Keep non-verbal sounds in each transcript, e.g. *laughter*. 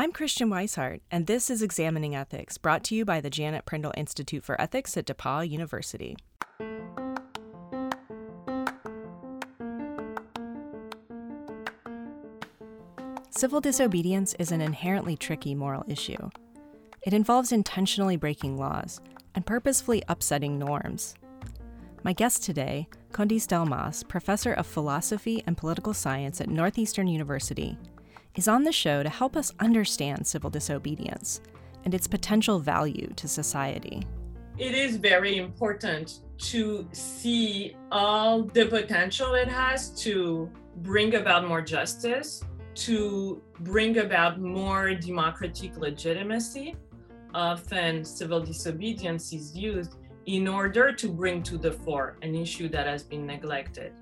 I'm Christiane Wisehart, and this is Examining Ethics, brought to you by the Janet Prindle Institute for Ethics at DePauw University. Civil disobedience is an inherently tricky moral issue. It involves intentionally breaking laws and purposefully upsetting norms. My guest today, Candice Delmas, professor of philosophy and political science at Northeastern University, is on the show to help us understand civil disobedience and its potential value to society. It is very important to see all the potential it has to bring about more justice, to bring about more democratic legitimacy. Often, civil disobedience is used in order to bring to the fore an issue that has been neglected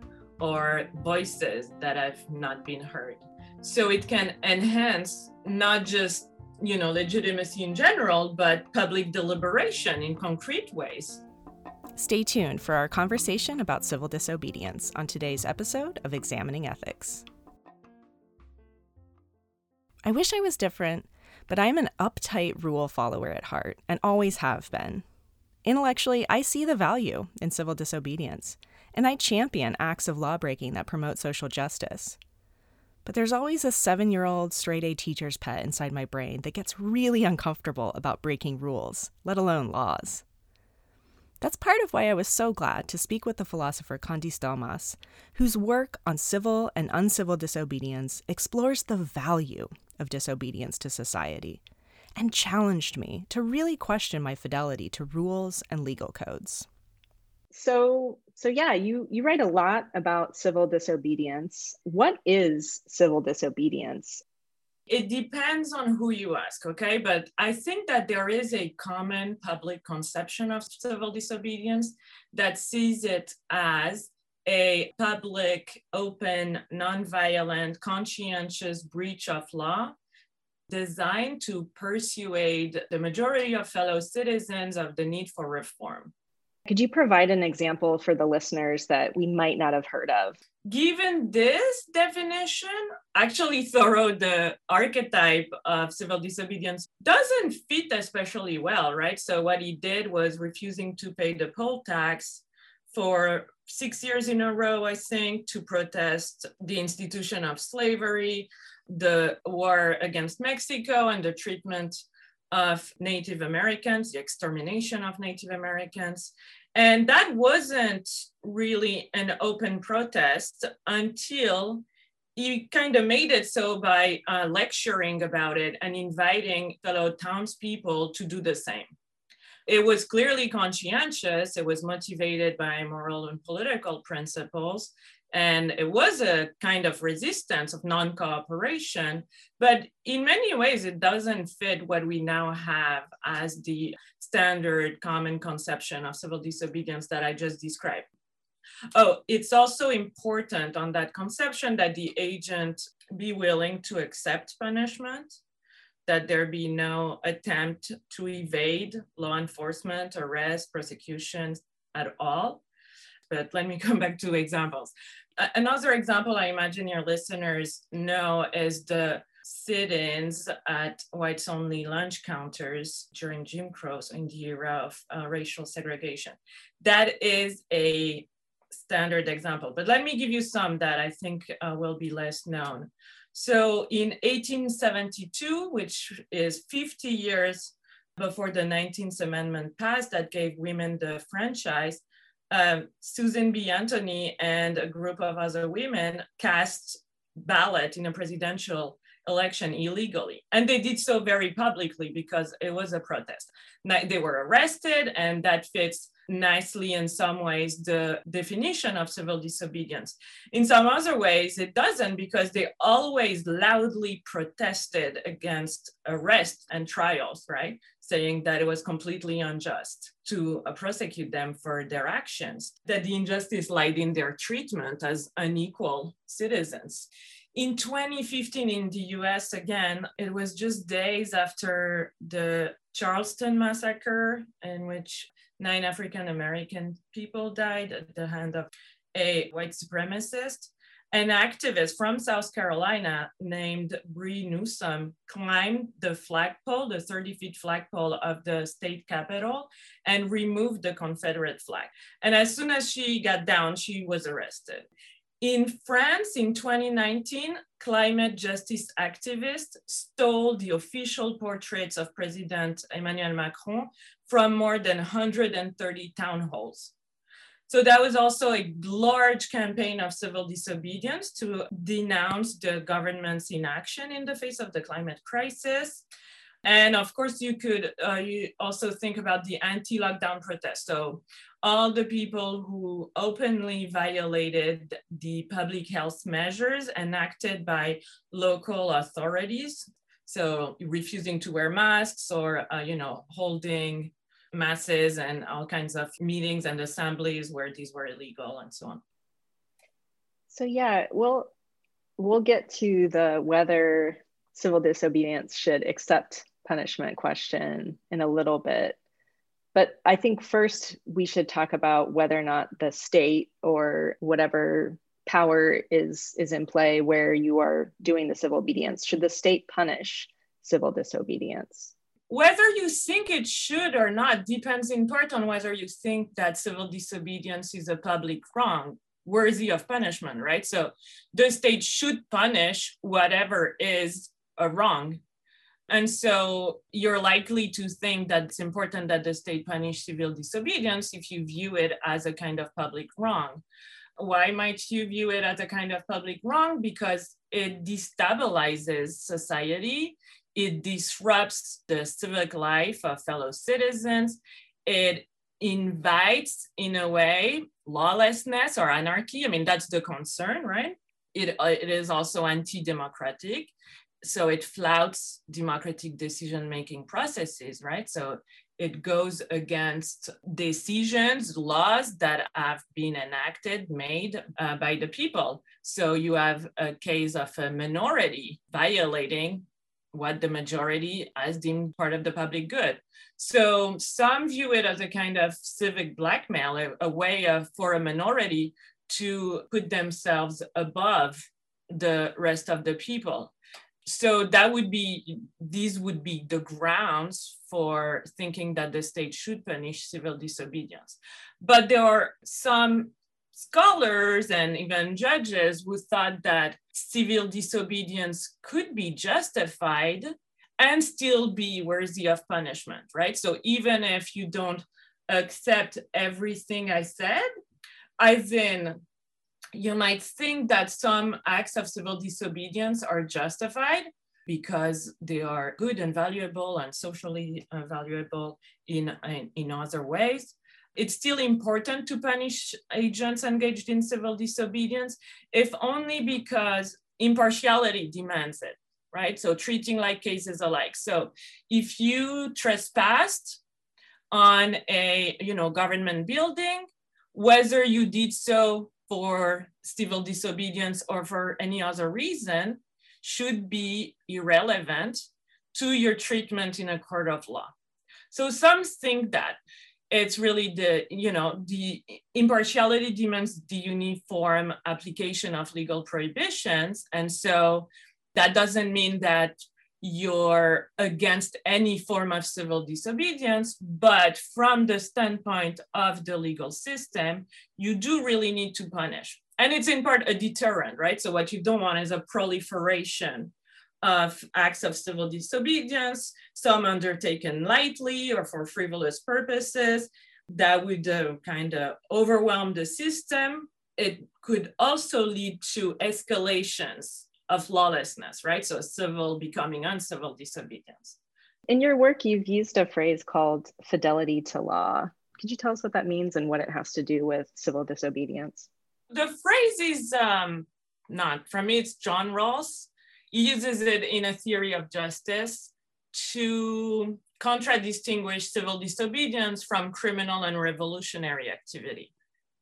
or voices that have not been heard so it can enhance not just you know legitimacy in general but public deliberation in concrete ways. Stay tuned for our conversation about civil disobedience on today's episode of examining ethics. I wish i was different but i'm an uptight rule follower at heart and always have been. Intellectually i see the value in civil disobedience and i champion acts of lawbreaking that promote social justice but there's always a seven year old straight A teacher's pet inside my brain that gets really uncomfortable about breaking rules, let alone laws. That's part of why I was so glad to speak with the philosopher Candice Delmas, whose work on civil and uncivil disobedience explores the value of disobedience to society and challenged me to really question my fidelity to rules and legal codes. So so yeah, you you write a lot about civil disobedience. What is civil disobedience? It depends on who you ask, okay? But I think that there is a common public conception of civil disobedience that sees it as a public, open, nonviolent, conscientious breach of law designed to persuade the majority of fellow citizens of the need for reform. Could you provide an example for the listeners that we might not have heard of? Given this definition, actually, Thoreau, the archetype of civil disobedience, doesn't fit especially well, right? So, what he did was refusing to pay the poll tax for six years in a row, I think, to protest the institution of slavery, the war against Mexico, and the treatment of Native Americans, the extermination of Native Americans. And that wasn't really an open protest until he kind of made it so by uh, lecturing about it and inviting fellow townspeople to do the same. It was clearly conscientious, it was motivated by moral and political principles, and it was a kind of resistance of non-cooperation but in many ways it doesn't fit what we now have as the standard common conception of civil disobedience that i just described. Oh it's also important on that conception that the agent be willing to accept punishment that there be no attempt to evade law enforcement arrest prosecutions at all but let me *laughs* come back to examples. Another example I imagine your listeners know is the sit-ins at whites-only lunch counters during Jim Crow in the era of uh, racial segregation. That is a standard example, but let me give you some that I think uh, will be less known. So in 1872, which is 50 years before the 19th Amendment passed that gave women the franchise, um, Susan B. Anthony and a group of other women cast ballot in a presidential election illegally. And they did so very publicly because it was a protest. Now, they were arrested, and that fits nicely in some ways the definition of civil disobedience. In some other ways, it doesn't because they always loudly protested against arrests and trials, right? Saying that it was completely unjust to uh, prosecute them for their actions, that the injustice lied in their treatment as unequal citizens. In 2015 in the US, again, it was just days after the Charleston massacre, in which nine African American people died at the hand of a white supremacist. an activist from South Carolina named Bree Newsom climbed the flagpole, the 30 feet flagpole of the state capitol, and removed the Confederate flag. And as soon as she got down, she was arrested. In France in 2019, climate justice activists stole the official portraits of President Emmanuel Macron from more than 130 town halls. So that was also a large campaign of civil disobedience to denounce the government's inaction in the face of the climate crisis. And of course, you could uh, you also think about the anti-lockdown protests. So all the people who openly violated the public health measures enacted by local authorities. So refusing to wear masks or, uh, you know, holding masses and all kinds of meetings and assemblies where these were illegal and so on. So yeah, we'll we'll get to the whether civil disobedience should accept punishment question in a little bit. But I think first we should talk about whether or not the state or whatever power is is in play where you are doing the civil obedience. Should the state punish civil disobedience? Whether you think it should or not depends in part on whether you think that civil disobedience is a public wrong worthy of punishment, right? So the state should punish whatever is a wrong. And so you're likely to think that it's important that the state punish civil disobedience if you view it as a kind of public wrong. Why might you view it as a kind of public wrong? Because it destabilizes society it disrupts the civic life of fellow citizens. It invites, in a way, lawlessness or anarchy. I mean, that's the concern, right? It, uh, it is also anti democratic. So it flouts democratic decision making processes, right? So it goes against decisions, laws that have been enacted, made uh, by the people. So you have a case of a minority violating what the majority has deemed part of the public good. So some view it as a kind of civic blackmail, a, a way of for a minority to put themselves above the rest of the people. So that would be, these would be the grounds for thinking that the state should punish civil disobedience. But there are some scholars and even judges who thought that civil disobedience could be justified and still be worthy of punishment, right? So even if you don't accept everything I said, I then you might think that some acts of civil disobedience are justified because they are good and valuable and socially uh, valuable in, in, in other ways it's still important to punish agents engaged in civil disobedience, if only because impartiality demands it, right? So treating like cases alike. So if you trespassed on a you know government building, whether you did so for civil disobedience or for any other reason, should be irrelevant to your treatment in a court of law. So some think that it's really the you know the impartiality demands the uniform application of legal prohibitions. And so that doesn't mean that you're against any form of civil disobedience but from the standpoint of the legal system you do really need to punish. And it's in part a deterrent right? So what you don't want is a proliferation of acts of civil disobedience, some undertaken lightly or for frivolous purposes, that would uh, kind of overwhelm the system. It could also lead to escalations of lawlessness, right? So civil becoming uncivil disobedience. In your work, you've used a phrase called fidelity to law. Could you tell us what that means and what it has to do with civil disobedience? The phrase is um, not, from me, it's John Rawls uses it in a theory of justice to contradistinguish civil disobedience from criminal and revolutionary activity.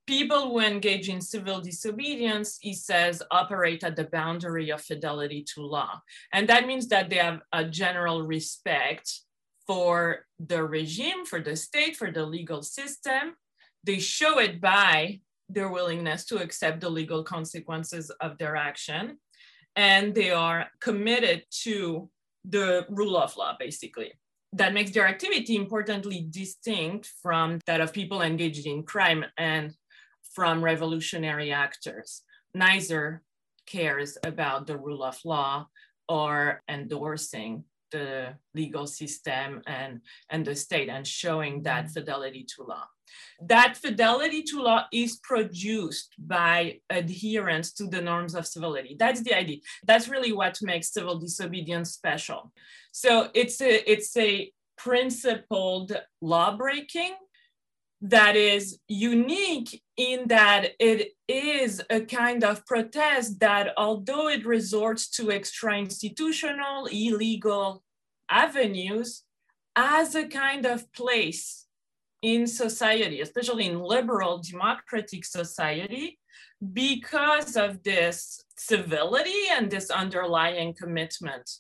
People who engage in civil disobedience, he says, operate at the boundary of fidelity to law. And that means that they have a general respect for the regime, for the state, for the legal system. They show it by their willingness to accept the legal consequences of their action. And they are committed to the rule of law, basically. That makes their activity importantly distinct from that of people engaged in crime and from revolutionary actors. Neither cares about the rule of law or endorsing the legal system and, and the state and showing that mm-hmm. fidelity to law. That fidelity to law is produced by adherence to the norms of civility. That's the idea. That's really what makes civil disobedience special. So it's a, it's a principled law breaking that is unique in that it is a kind of protest that, although it resorts to extra institutional, illegal avenues, as a kind of place in society, especially in liberal democratic society, because of this civility and this underlying commitment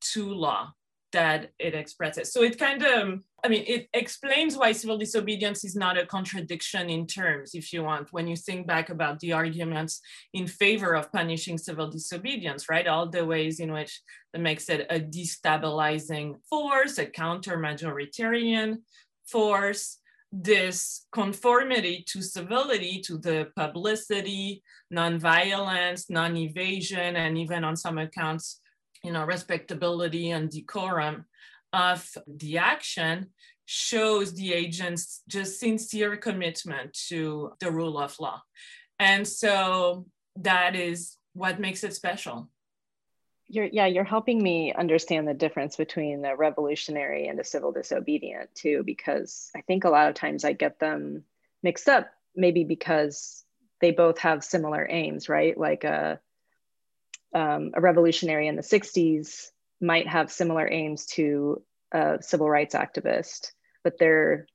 to law that it expresses. So it kind of I mean, it explains why civil disobedience is not a contradiction in terms, if you want, when you think back about the arguments in favor of punishing civil disobedience, right? All the ways in which that makes it a destabilizing force, a counter majoritarian force, this conformity to civility, to the publicity, non-violence, non-evasion, and even on some accounts, you know, respectability and decorum of the action shows the agent's just sincere commitment to the rule of law. And so that is what makes it special. You're, yeah, you're helping me understand the difference between the revolutionary and the civil disobedient too, because I think a lot of times I get them mixed up, maybe because they both have similar aims, right? Like a, um, a revolutionary in the 60s might have similar aims to a civil rights activist, but they're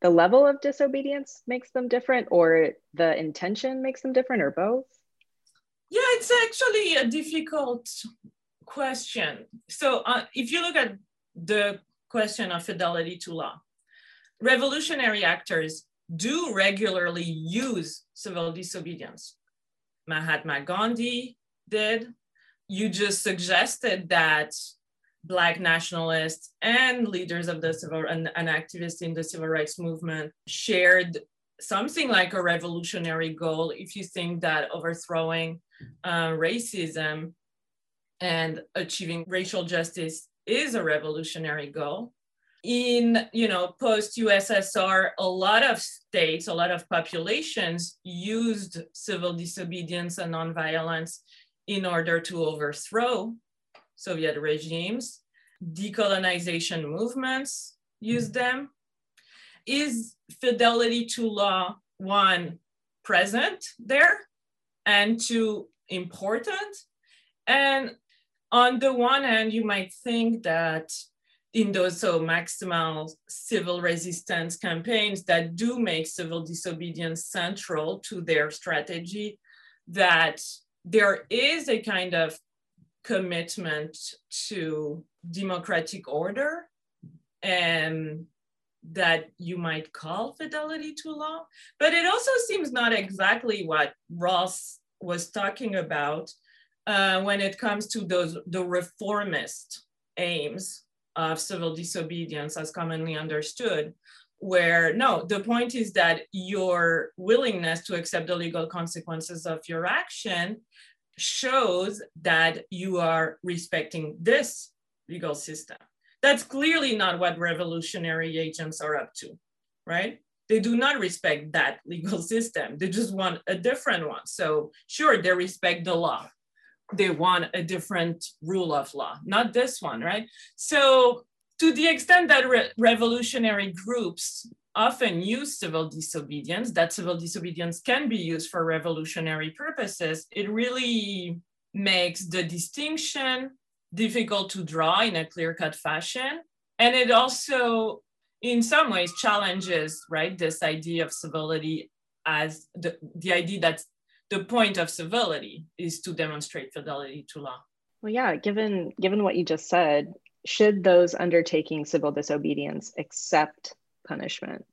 the level of disobedience makes them different or the intention makes them different or both? Yeah, it's actually a difficult question. So uh, if you look at the question of fidelity to law, revolutionary actors do regularly use civil disobedience. Mahatma Gandhi did. You just suggested that Black nationalists and leaders of the civil and, and activists in the civil rights movement shared something like a revolutionary goal if you think that overthrowing uh, racism and achieving racial justice is a revolutionary goal. In you know post ussr a lot of states a lot of populations used civil disobedience and nonviolence in order to overthrow Soviet regimes. Decolonization movements use mm-hmm. them. Is fidelity to law one present there and two important? And on the one hand, you might think that in those so maximal civil resistance campaigns that do make civil disobedience central to their strategy, that there is a kind of commitment to democratic order and that you might call fidelity to law. But it also seems not exactly what Rawls was talking about uh, when it comes to those the reformist aims of civil disobedience as commonly understood, where no, the point is that your willingness to accept the legal consequences of your action shows that you are respecting this legal system. That's clearly not what revolutionary agents are up to, right? They do not respect that *laughs* legal system. They just want a different one. So, sure, they respect the law. They want a different rule of law, not this one, right? So, to the extent that re- revolutionary groups often use civil disobedience, that civil disobedience can be used for revolutionary purposes, it really makes the distinction difficult to draw in a clear cut fashion. And it also, in some ways, challenges, right, this idea of civility as the, the idea that the point of civility is to demonstrate fidelity to law. Well, yeah, given given what you just said, should those undertaking civil disobedience accept punishment?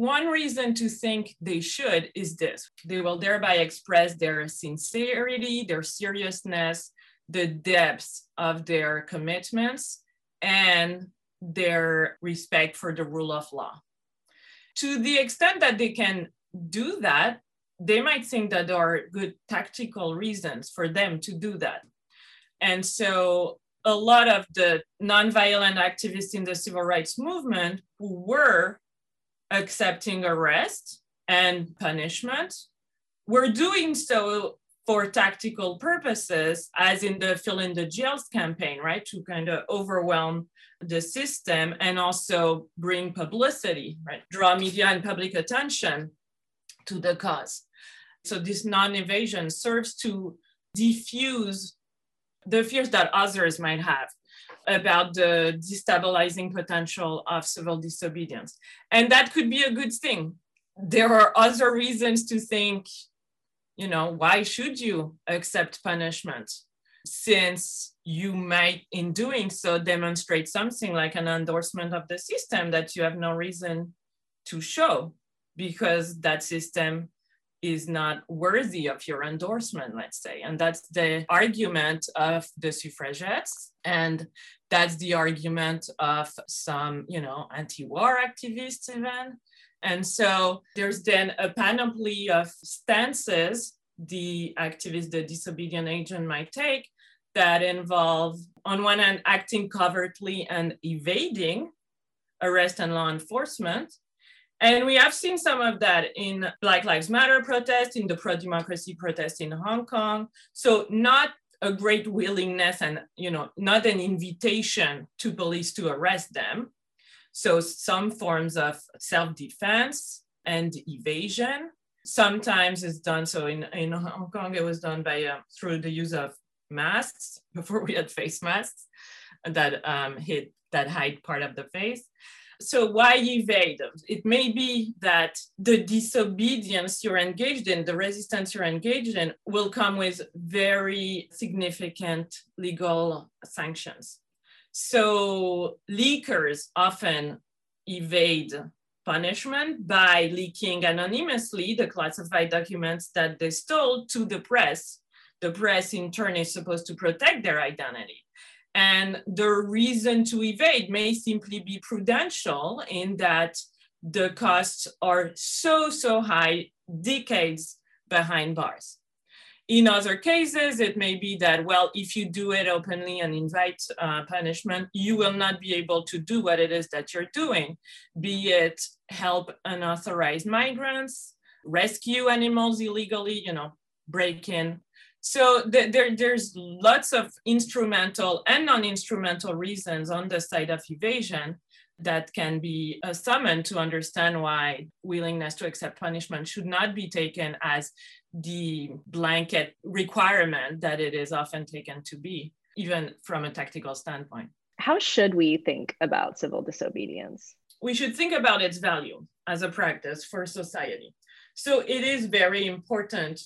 one reason to think they should is this they will thereby express their sincerity, their seriousness, the depth of their commitments, and their respect for the rule of law. To the extent that they can do that, they might think that there are good tactical reasons for them to do that. And so a lot of the nonviolent activists in the civil rights movement who were accepting arrest and punishment were doing so for tactical purposes, as in the fill in the jails campaign, right? To kind of overwhelm the system and also bring publicity, right? Draw media and public attention to the cause. So this non-evasion serves to diffuse the fears that others might have about the destabilizing potential of civil disobedience. And that could be a good thing. There are other reasons to think, you know, why should you accept punishment? Since you might, in doing so, demonstrate something like an endorsement of the system that you have no reason to show because that system is not worthy of your endorsement, let's say. And that's the argument of the suffragettes. And that's the argument of some, you know, anti-war activists even. And so there's then a panoply of stances the activist, the disobedient agent might take that involve, on one hand, acting covertly and evading arrest and law enforcement, and we have seen some of that in Black Lives Matter protest, in the pro-democracy protest in Hong Kong. So not a great willingness and you know not an invitation to police to arrest them. So some forms of self-defense and evasion. Sometimes it's done so in, in Hong Kong, it was done by uh, through the use of masks *laughs* before we had face masks that um, hid that hide part of the face so why evade? them? It may be that the disobedience you're engaged in, the resistance you're engaged in, will come with very significant legal sanctions. So leakers often evade punishment by leaking anonymously the classified documents that they stole to the press. The press, in turn, is supposed to protect their identity. And the reason to evade may simply be prudential in that the costs are so, so high, decades behind bars. In other cases, it may be that, well, if you do it openly and invite uh, punishment, you will not be able to do what it is that you're doing, be it help unauthorized migrants, rescue animals illegally, you know, break in so th- there, there's lots of instrumental and non-instrumental reasons on the side of evasion that can be uh, summoned to understand why willingness to accept punishment should not be taken as the blanket requirement that it is often taken to be, even from a tactical standpoint. How should we think about civil disobedience? We should think about its value as a practice for society. So it is very important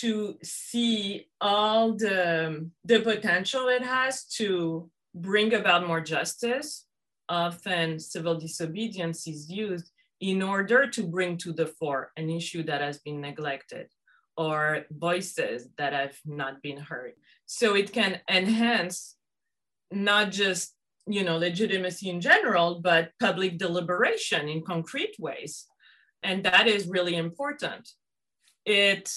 to see all the, the potential it has to bring about more justice. Often civil disobedience is used in order to bring to the fore an issue that has been neglected or voices that have not been heard. So it can enhance not just you know legitimacy in general, but public deliberation in concrete ways. And that is really important. It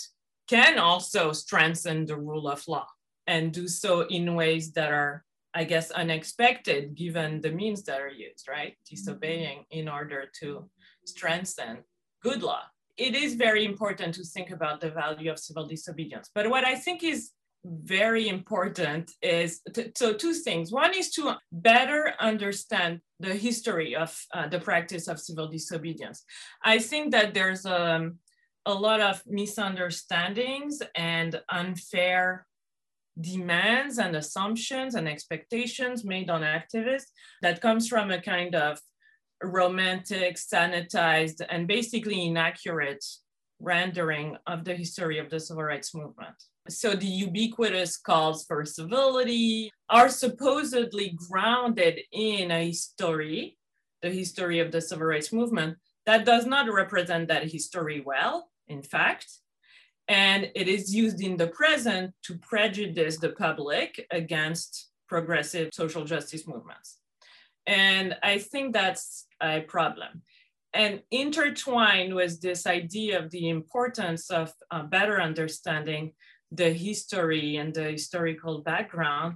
can also strengthen the rule of law and do so in ways that are, I guess, unexpected given the means that are used, right? Disobeying in order to strengthen good law. It is very important to think about the value of civil disobedience. But what I think is very important is so two things. One is to better understand the history of uh, the practice of civil disobedience. I think that there's um, a lot of misunderstandings and unfair demands and assumptions and expectations made on activists that comes from a kind of romantic, sanitized, and basically inaccurate rendering of the history of the civil rights movement. So the ubiquitous calls for civility are supposedly grounded in a history, the history of the civil rights movement, that does not represent that history well, in fact. And it is used in the present to prejudice the public against progressive social justice movements. And I think that's a problem. And intertwined with this idea of the importance of uh, better understanding the history and the historical background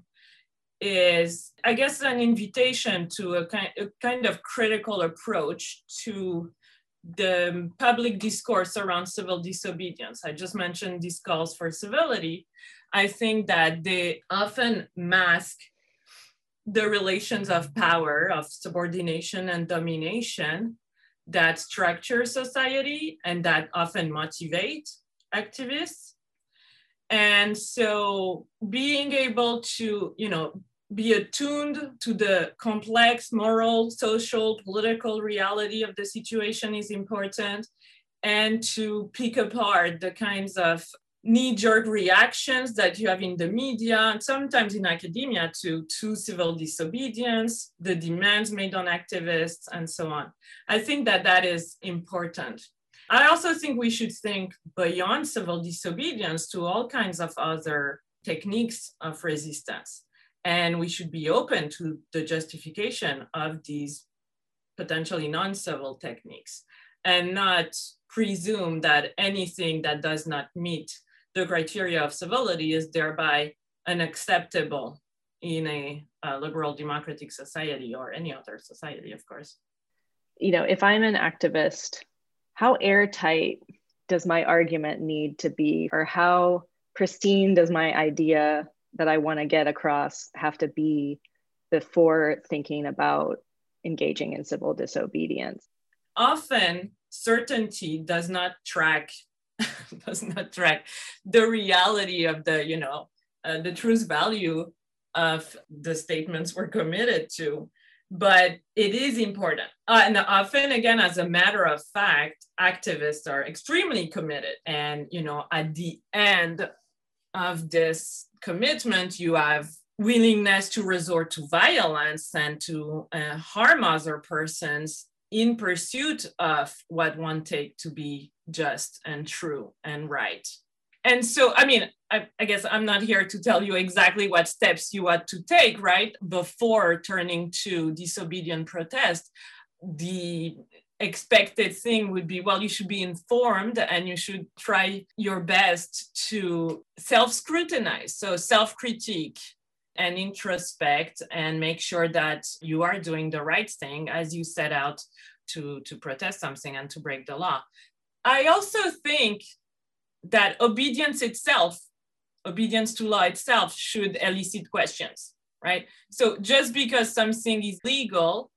is, I guess, an invitation to a a kind of critical approach to the public discourse around civil disobedience. I just mentioned these calls for civility. I think that they often mask the relations of power, of subordination and domination that structure society and that often motivate activists. And so being able to, you know, be attuned to the complex moral, social, political reality of the situation is important and to pick apart the kinds of knee-jerk reactions that you have in the media and sometimes in academia to, to civil disobedience, the demands made on activists, and so on. I think that that is important. I also think we should think beyond civil disobedience to all kinds of other techniques of resistance. And we should be open to the justification of these potentially non-civil techniques and not presume that anything that does not meet the criteria of civility is thereby unacceptable in a, a liberal democratic society or any other society, of course. You know, if I'm an activist, how airtight does my argument need to be, or how pristine does my idea that I want to get across have to be before thinking about engaging in civil disobedience? Often, certainty does not track *laughs* does not track the reality of the you know uh, the truth value of the statements we're committed to but it is important uh, and often again as a matter of fact activists are extremely committed and you know at the end of this commitment, you have willingness to resort to violence and to uh, harm other persons in pursuit of what one take to be just and true and right. And so, I mean, I, I, guess I'm not here to tell you exactly what steps you ought to take, right? Before turning to disobedient protest. The expected thing would be well you should be informed and you should try your best to self-scrutinize. So self-critique and introspect and make sure that you are doing the right thing as you set out to to protest something and to break the law. I also think that obedience itself obedience to law itself should elicit questions right? So just because something is legal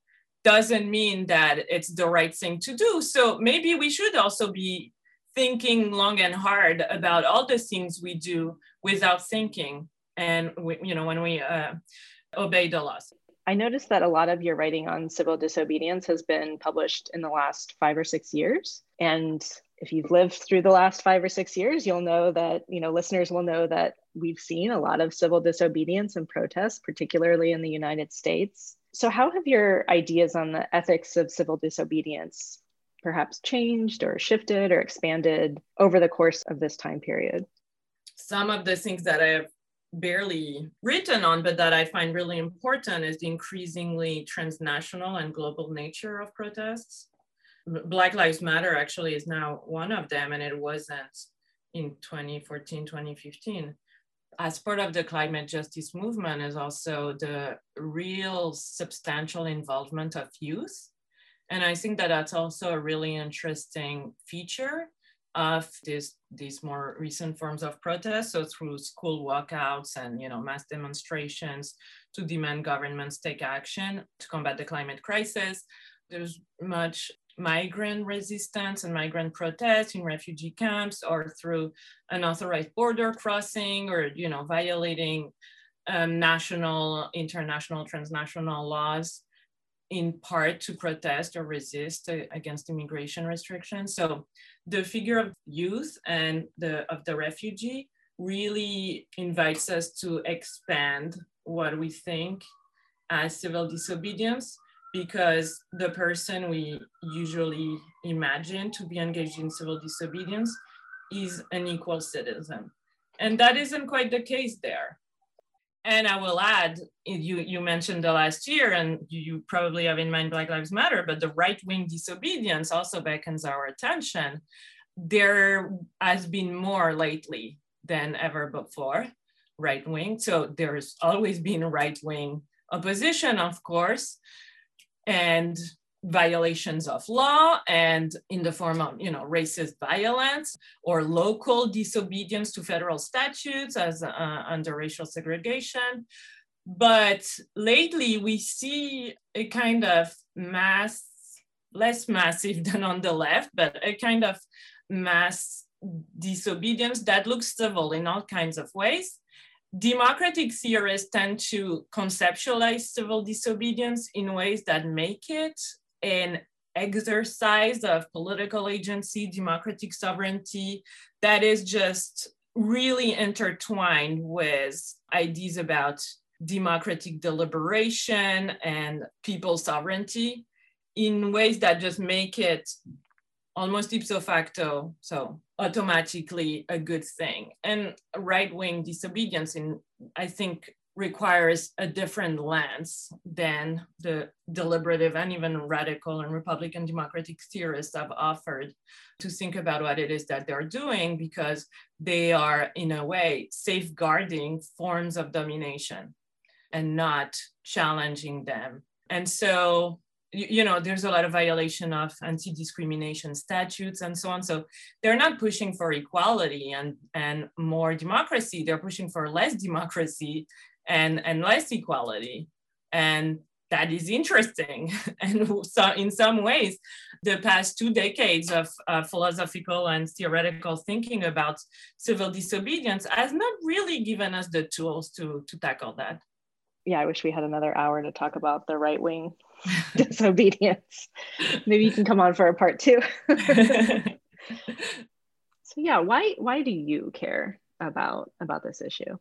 doesn't mean that it's the right thing to do. So maybe we should also be thinking long and hard about all the things we do without thinking and we, you know when we uh, obey the laws. I noticed that a lot of your writing on civil disobedience has been published in the last five or six years. And if you've lived through the last five or six years you'll know that you know listeners will know that we've seen a lot of civil disobedience and protests particularly in the united states so, how have your ideas on the ethics of civil disobedience perhaps changed or shifted or expanded over the course of this time period? Some of the things that I have barely written on, but that I find really important is the increasingly transnational and global nature of protests. Black Lives Matter actually is now one of them, and it wasn't in 2014, 2015 as part of the climate justice movement is also the real substantial involvement of youth. And I think that that's also a really interesting feature of this, these more recent forms of protest. So through school walkouts and you know mass demonstrations to demand governments take action to combat the climate crisis. There's much migrant resistance and migrant protests in refugee camps or through unauthorized border crossing or you know violating um, national international transnational laws in part to protest or resist uh, against immigration restrictions. So the figure of youth and the of the refugee really invites us to expand what we think as civil disobedience because the person we usually imagine to be engaged in civil disobedience is an equal citizen. And that isn't quite the case there. And I will add, you, you mentioned the last year, and you, probably have in mind Black Lives Matter, but the right wing disobedience also beckons our attention. There has been more lately than ever before, right wing. So there's always been right wing opposition, of course, and violations of law and in the form of you know racist violence or local disobedience to federal statutes as uh, under racial segregation. But lately we see a kind of mass less massive *laughs* than on the left but a kind of mass disobedience that looks civil in all kinds of ways democratic theorists tend to conceptualize civil disobedience in ways that make it an exercise of political agency, democratic sovereignty that is just really intertwined with ideas about democratic deliberation and people's sovereignty in ways that just make it almost ipso facto, so automatically a good thing. And right wing disobedience, in I think, requires a different lens than the deliberative and even radical and Republican democratic theorists have offered to think about what it is that they're doing because they are, in a way, safeguarding forms of domination and not challenging them. And so you know there's a lot of violation of anti-discrimination statutes and so on so they're not pushing for equality and and more democracy they're pushing for less democracy and, and less equality. And that is interesting. *laughs* and so, in some ways, the past two decades of uh, philosophical and theoretical thinking about civil disobedience has not really given us the tools to, to tackle that. Yeah, I wish we had another hour to talk about the right wing *laughs* disobedience. Maybe you can come on for a part two. *laughs* so yeah, why why do you care about about this issue?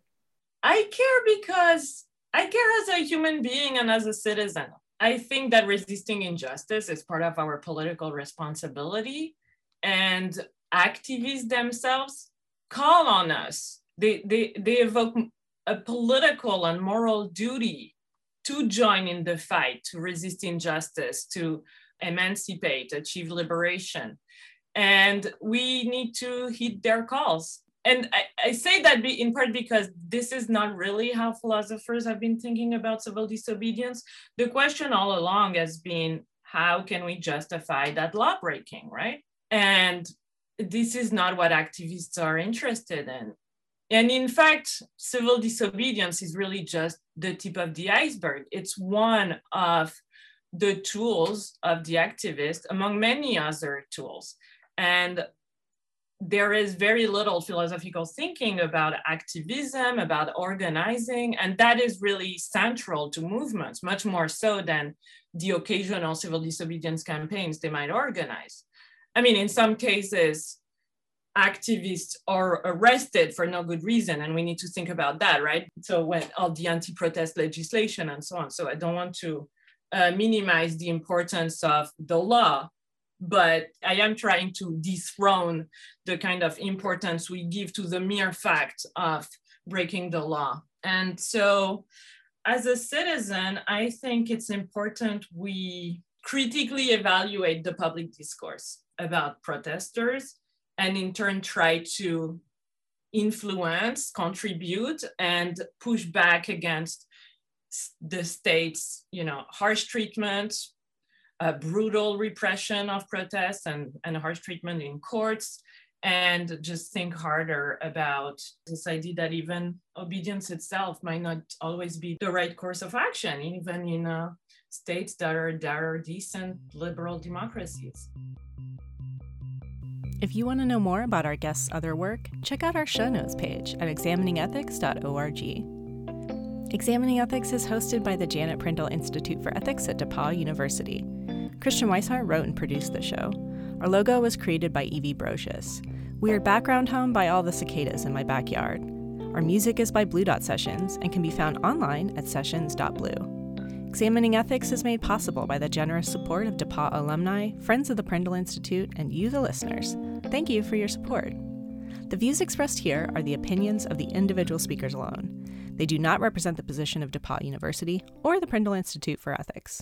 I care because I care as a human being and as a citizen. I think that resisting injustice is part of our political responsibility. And activists themselves call on us. They, they, they evoke a political and moral duty to join in the fight, to resist injustice, to emancipate, achieve liberation. And we need to heed their calls and I, I, say that in part because this is not really how philosophers have been thinking about civil disobedience. The question all along has been how can we justify that law breaking, right? And this is not what activists are interested in. And in fact, civil disobedience is really just the tip of the iceberg. It's one of the tools of the activist among many other tools. And there is very little philosophical thinking about activism, about organizing, and that is really central to movements, much more so than the occasional civil disobedience campaigns they might organize. I mean, in some cases, activists are arrested for no good reason, and we need to think about that, right? So, when all the anti protest legislation and so on. So, I don't want to uh, minimize the importance of the law but I am trying to dethrone the kind of importance we give to the mere fact of breaking the law. And so, as a citizen, I think it's important we critically evaluate the public discourse about protesters and in turn try to influence, contribute, and push back against the state's you know harsh treatment uh, brutal repression of protests and, and harsh treatment in courts, and just think harder about this idea that even obedience itself might not always be the right course of action, even in uh, states that are, that are decent liberal democracies. If you want to know more about our guests' other work, check out our show notes page at examiningethics.org. Examining Ethics is hosted by the Janet Prindle Institute for Ethics at DePauw University. Christiane Wisehart wrote and produced the show. Our logo was created by Evie Brocious. Weird background hum by all the cicadas in my backyard. Our music is by Blue Dot Sessions and can be found online at sessions.blue. Examining Ethics is made possible by the generous support of DePauw alumni, friends of the Prindle Institute, and you, the listeners. Thank you for your support. The views expressed here are the opinions of the individual speakers alone. They do not represent the position of DePauw University or the Prindle Institute for Ethics.